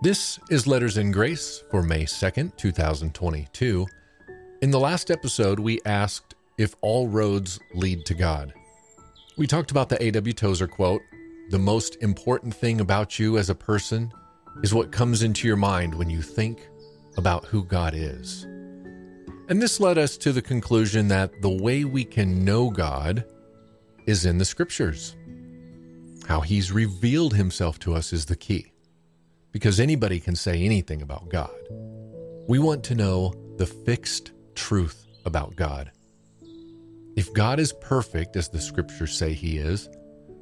This is Letters in Grace for May 2nd, 2022. In the last episode, we asked if all roads lead to God. We talked about the A.W. Tozer quote The most important thing about you as a person is what comes into your mind when you think about who God is. And this led us to the conclusion that the way we can know God is in the scriptures. How he's revealed himself to us is the key. Because anybody can say anything about God. We want to know the fixed truth about God. If God is perfect, as the scriptures say he is,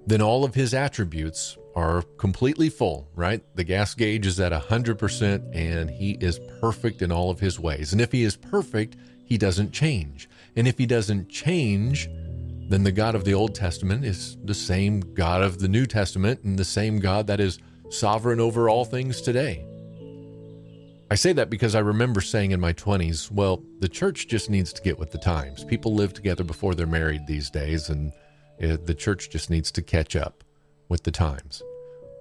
then all of his attributes are completely full, right? The gas gauge is at 100% and he is perfect in all of his ways. And if he is perfect, he doesn't change. And if he doesn't change, then the God of the Old Testament is the same God of the New Testament and the same God that is sovereign over all things today. I say that because I remember saying in my 20s, well, the church just needs to get with the times. People live together before they're married these days, and uh, the church just needs to catch up with the times.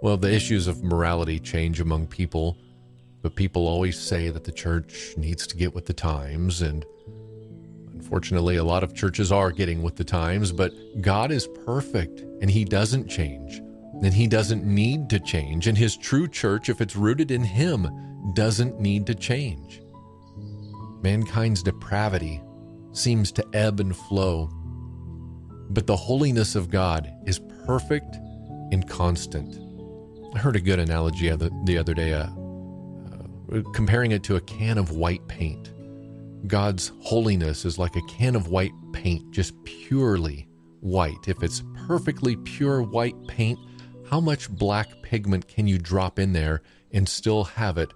Well, the issues of morality change among people, but people always say that the church needs to get with the times, and unfortunately, a lot of churches are getting with the times, but God is perfect and He doesn't change, and He doesn't need to change, and His true church, if it's rooted in Him, doesn't need to change. Mankind's depravity seems to ebb and flow but the holiness of God is perfect and constant. I heard a good analogy the other day, uh, uh, comparing it to a can of white paint. God's holiness is like a can of white paint, just purely white. If it's perfectly pure white paint, how much black pigment can you drop in there and still have it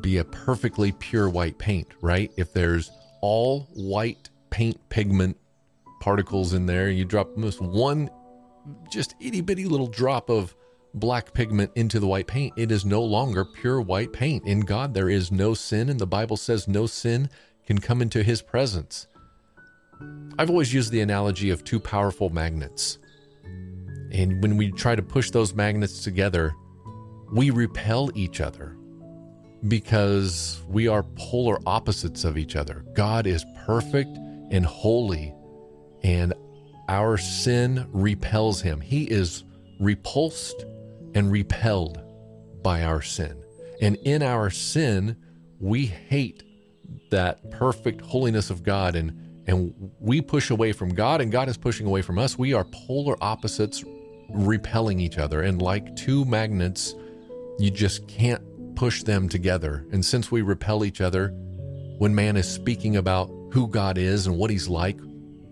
be a perfectly pure white paint, right? If there's all white paint pigment particles in there. You drop almost one just itty bitty little drop of black pigment into the white paint. It is no longer pure white paint. In God, there is no sin, and the Bible says no sin can come into his presence. I've always used the analogy of two powerful magnets. And when we try to push those magnets together, we repel each other because we are polar opposites of each other. God is perfect and holy, and our sin repels him. He is repulsed and repelled by our sin. And in our sin, we hate that perfect holiness of God and and we push away from God and God is pushing away from us. We are polar opposites repelling each other and like two magnets, you just can't push them together. And since we repel each other, when man is speaking about who God is and what he's like,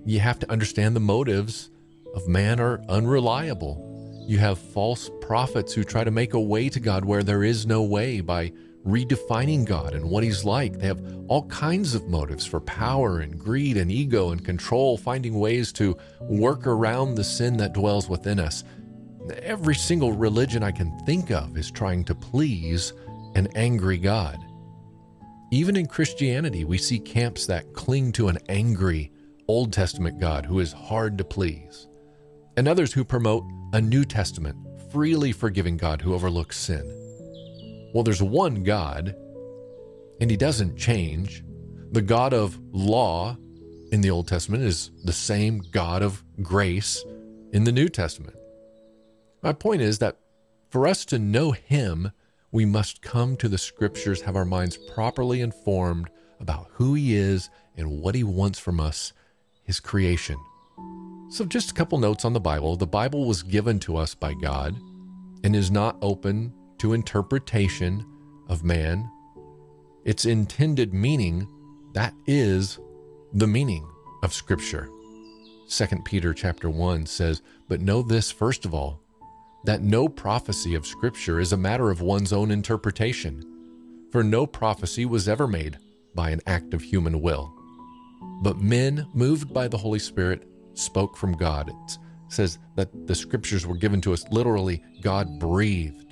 you have to understand the motives of man are unreliable. You have false prophets who try to make a way to God where there is no way by redefining God and what He's like. They have all kinds of motives for power and greed and ego and control, finding ways to work around the sin that dwells within us. Every single religion I can think of is trying to please an angry God. Even in Christianity, we see camps that cling to an angry, Old Testament God who is hard to please, and others who promote a New Testament, freely forgiving God who overlooks sin. Well, there's one God, and he doesn't change. The God of law in the Old Testament is the same God of grace in the New Testament. My point is that for us to know him, we must come to the scriptures, have our minds properly informed about who he is and what he wants from us his creation. So, just a couple notes on the Bible. The Bible was given to us by God and is not open to interpretation of man. Its intended meaning, that is the meaning of Scripture. 2 Peter chapter 1 says, But know this first of all, that no prophecy of Scripture is a matter of one's own interpretation, for no prophecy was ever made by an act of human will but men, moved by the Holy Spirit, spoke from God. It says that the scriptures were given to us literally, God breathed,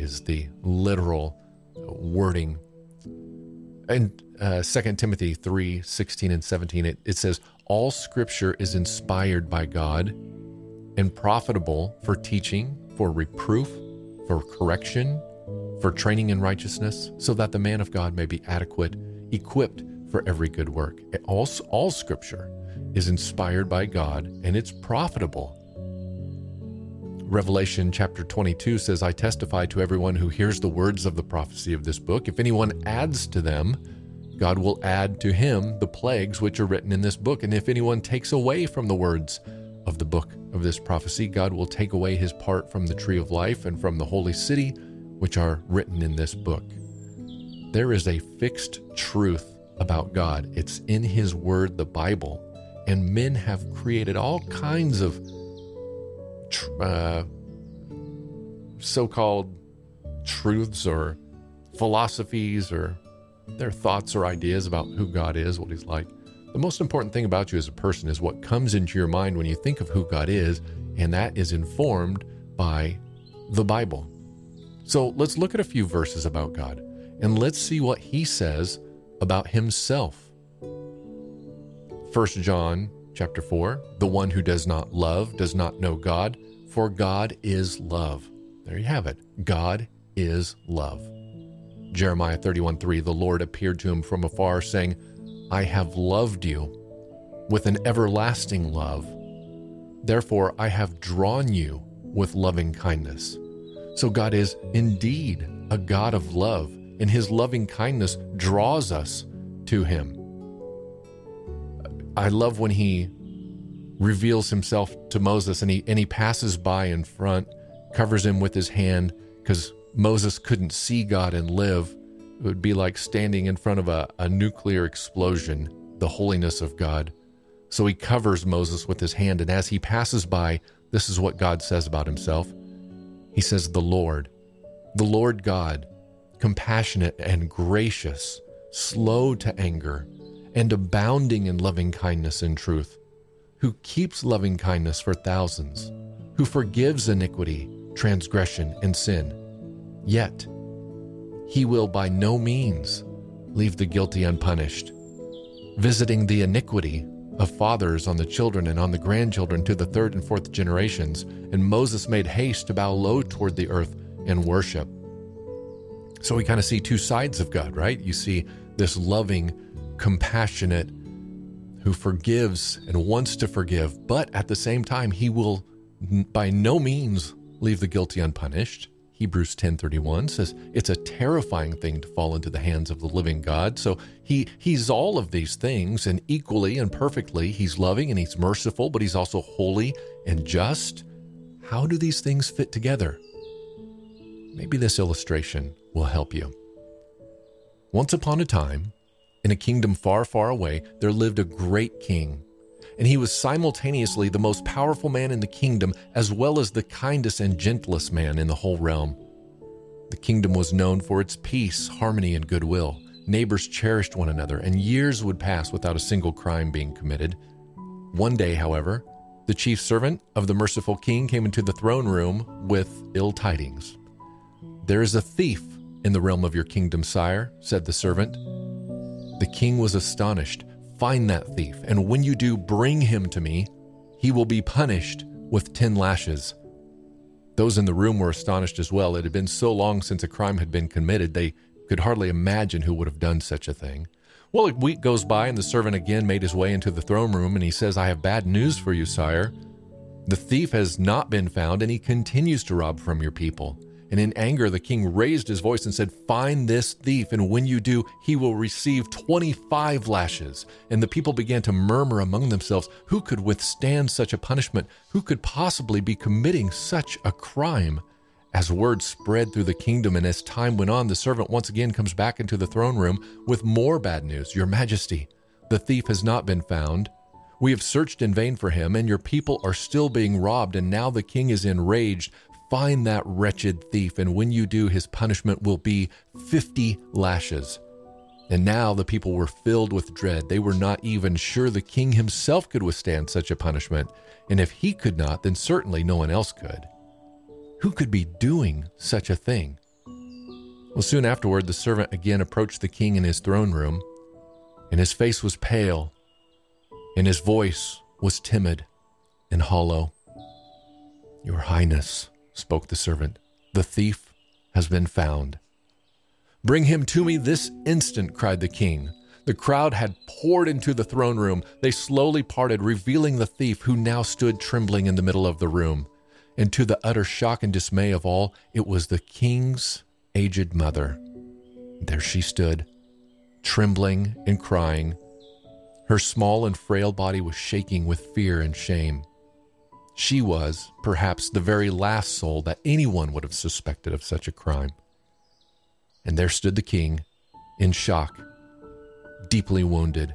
is the literal wording. And uh, 2 Timothy 3 16 and 17, it, it says, All scripture is inspired by God and profitable for teaching, for reproof, for correction, for training in righteousness, so that the man of God may be adequate, equipped for every good work. All, all scripture is inspired by God and it's profitable. Revelation chapter 22 says, I testify to everyone who hears the words of the prophecy of this book. If anyone adds to them, God will add to him the plagues which are written in this book. And if anyone takes away from the words of the book of this prophecy, God will take away his part from the tree of life and from the holy city, which are written in this book. There is a fixed truth about God. It's in his word, the Bible. And men have created all kinds of uh, so called truths or philosophies or their thoughts or ideas about who God is, what He's like. The most important thing about you as a person is what comes into your mind when you think of who God is, and that is informed by the Bible. So let's look at a few verses about God and let's see what He says about Himself. 1 John chapter 4 The one who does not love does not know God, for God is love. There you have it. God is love. Jeremiah 31 3 The Lord appeared to him from afar, saying, I have loved you with an everlasting love. Therefore, I have drawn you with loving kindness. So, God is indeed a God of love, and his loving kindness draws us to him. I love when he reveals himself to Moses and he and he passes by in front, covers him with his hand because Moses couldn't see God and live, it would be like standing in front of a, a nuclear explosion, the holiness of God. So he covers Moses with his hand, and as he passes by, this is what God says about himself. He says, The Lord, the Lord God, compassionate and gracious, slow to anger, and abounding in loving kindness and truth, who keeps loving kindness for thousands, who forgives iniquity, transgression, and sin Yet, he will by no means leave the guilty unpunished, visiting the iniquity of fathers on the children and on the grandchildren to the third and fourth generations. And Moses made haste to bow low toward the earth and worship. So we kind of see two sides of God, right? You see this loving, compassionate, who forgives and wants to forgive, but at the same time, he will by no means leave the guilty unpunished. Hebrews 10:31 says it's a terrifying thing to fall into the hands of the living God. So he he's all of these things and equally and perfectly he's loving and he's merciful, but he's also holy and just. How do these things fit together? Maybe this illustration will help you. Once upon a time, in a kingdom far, far away, there lived a great king and he was simultaneously the most powerful man in the kingdom as well as the kindest and gentlest man in the whole realm. The kingdom was known for its peace, harmony, and goodwill. Neighbors cherished one another, and years would pass without a single crime being committed. One day, however, the chief servant of the merciful king came into the throne room with ill tidings. There is a thief in the realm of your kingdom, sire, said the servant. The king was astonished Find that thief, and when you do, bring him to me. He will be punished with ten lashes. Those in the room were astonished as well. It had been so long since a crime had been committed, they could hardly imagine who would have done such a thing. Well, a week goes by, and the servant again made his way into the throne room, and he says, I have bad news for you, sire. The thief has not been found, and he continues to rob from your people. And in anger, the king raised his voice and said, Find this thief, and when you do, he will receive 25 lashes. And the people began to murmur among themselves, Who could withstand such a punishment? Who could possibly be committing such a crime? As word spread through the kingdom and as time went on, the servant once again comes back into the throne room with more bad news Your Majesty, the thief has not been found. We have searched in vain for him, and your people are still being robbed, and now the king is enraged Find that wretched thief, and when you do, his punishment will be 50 lashes. And now the people were filled with dread. They were not even sure the king himself could withstand such a punishment. And if he could not, then certainly no one else could. Who could be doing such a thing? Well, soon afterward, the servant again approached the king in his throne room, and his face was pale, and his voice was timid and hollow. Your Highness, spoke the servant. The thief has been found. Bring him to me this instant, cried the king. The crowd had poured into the throne room. They slowly parted, revealing the thief who now stood trembling in the middle of the room. And to the utter shock and dismay of all, it was the king's aged mother. There she stood, trembling and crying. Her small and frail body was shaking with fear and shame. She was, perhaps, the very last soul that anyone would have suspected of such a crime. And there stood the king, in shock, deeply wounded.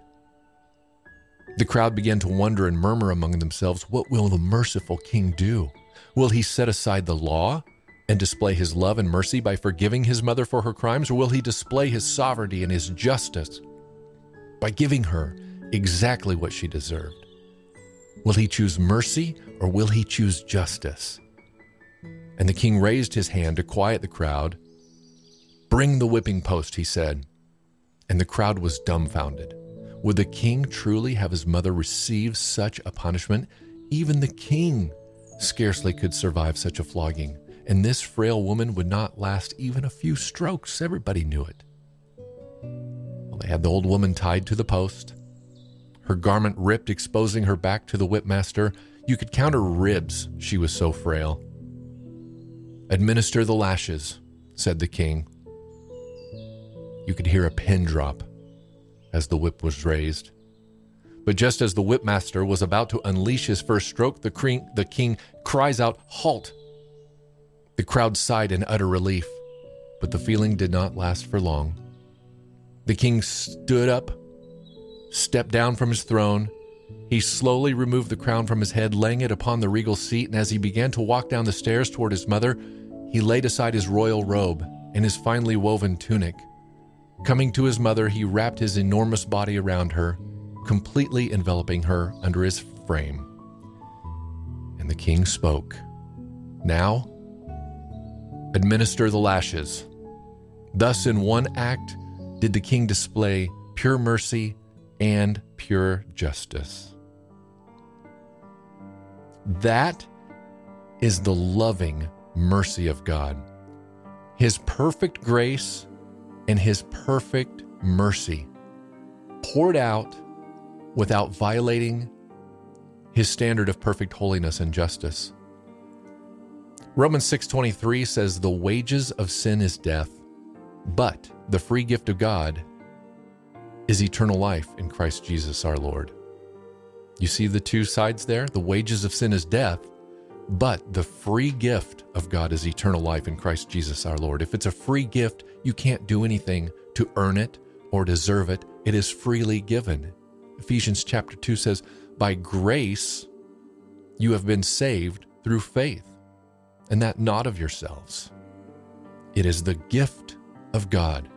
The crowd began to wonder and murmur among themselves What will the merciful king do? Will he set aside the law and display his love and mercy by forgiving his mother for her crimes, or will he display his sovereignty and his justice by giving her exactly what she deserved? Will he choose mercy or will he choose justice? And the king raised his hand to quiet the crowd. Bring the whipping post, he said. And the crowd was dumbfounded. Would the king truly have his mother receive such a punishment? Even the king scarcely could survive such a flogging, and this frail woman would not last even a few strokes. Everybody knew it. Well, they had the old woman tied to the post, her garment ripped, exposing her back to the whipmaster. You could count her ribs, she was so frail. Administer the lashes, said the king. You could hear a pin drop as the whip was raised. But just as the whipmaster was about to unleash his first stroke, the king, the king cries out, Halt! The crowd sighed in utter relief, but the feeling did not last for long. The king stood up, stepped down from his throne. He slowly removed the crown from his head, laying it upon the regal seat, and as he began to walk down the stairs toward his mother, he laid aside his royal robe and his finely woven tunic. Coming to his mother, he wrapped his enormous body around her completely enveloping her under his frame. And the king spoke Now, administer the lashes. Thus, in one act, did the king display pure mercy and pure justice. That is the loving mercy of God. His perfect grace and His perfect mercy poured out without violating his standard of perfect holiness and justice. Romans 6:23 says the wages of sin is death, but the free gift of God is eternal life in Christ Jesus our Lord. You see the two sides there? The wages of sin is death, but the free gift of God is eternal life in Christ Jesus our Lord. If it's a free gift, you can't do anything to earn it or deserve it. It is freely given. Ephesians chapter 2 says, By grace you have been saved through faith, and that not of yourselves. It is the gift of God,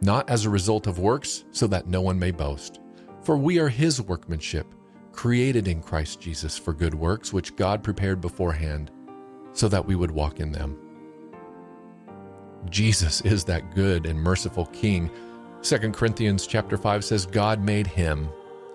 not as a result of works, so that no one may boast. For we are his workmanship, created in Christ Jesus for good works, which God prepared beforehand, so that we would walk in them. Jesus is that good and merciful King. 2 Corinthians chapter 5 says, God made him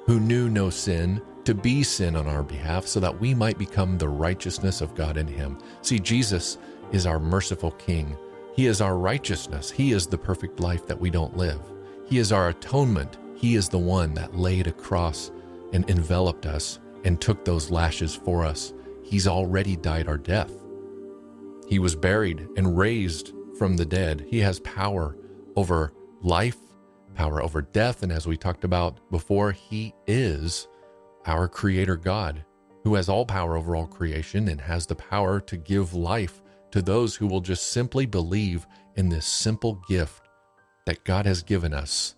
who knew no sin, to be sin on our behalf, so that we might become the righteousness of God in him. See, Jesus is our merciful King. He is our righteousness. He is the perfect life that we don't live. He is our atonement. He is the one that laid across and enveloped us and took those lashes for us. He's already died our death. He was buried and raised from the dead. He has power over life power over death. And as we talked about before, He is our Creator God who has all power over all creation and has the power to give life to those who will just simply believe in this simple gift that God has given us.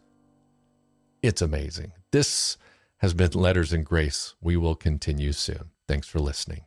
It's amazing. This has been Letters in Grace. We will continue soon. Thanks for listening.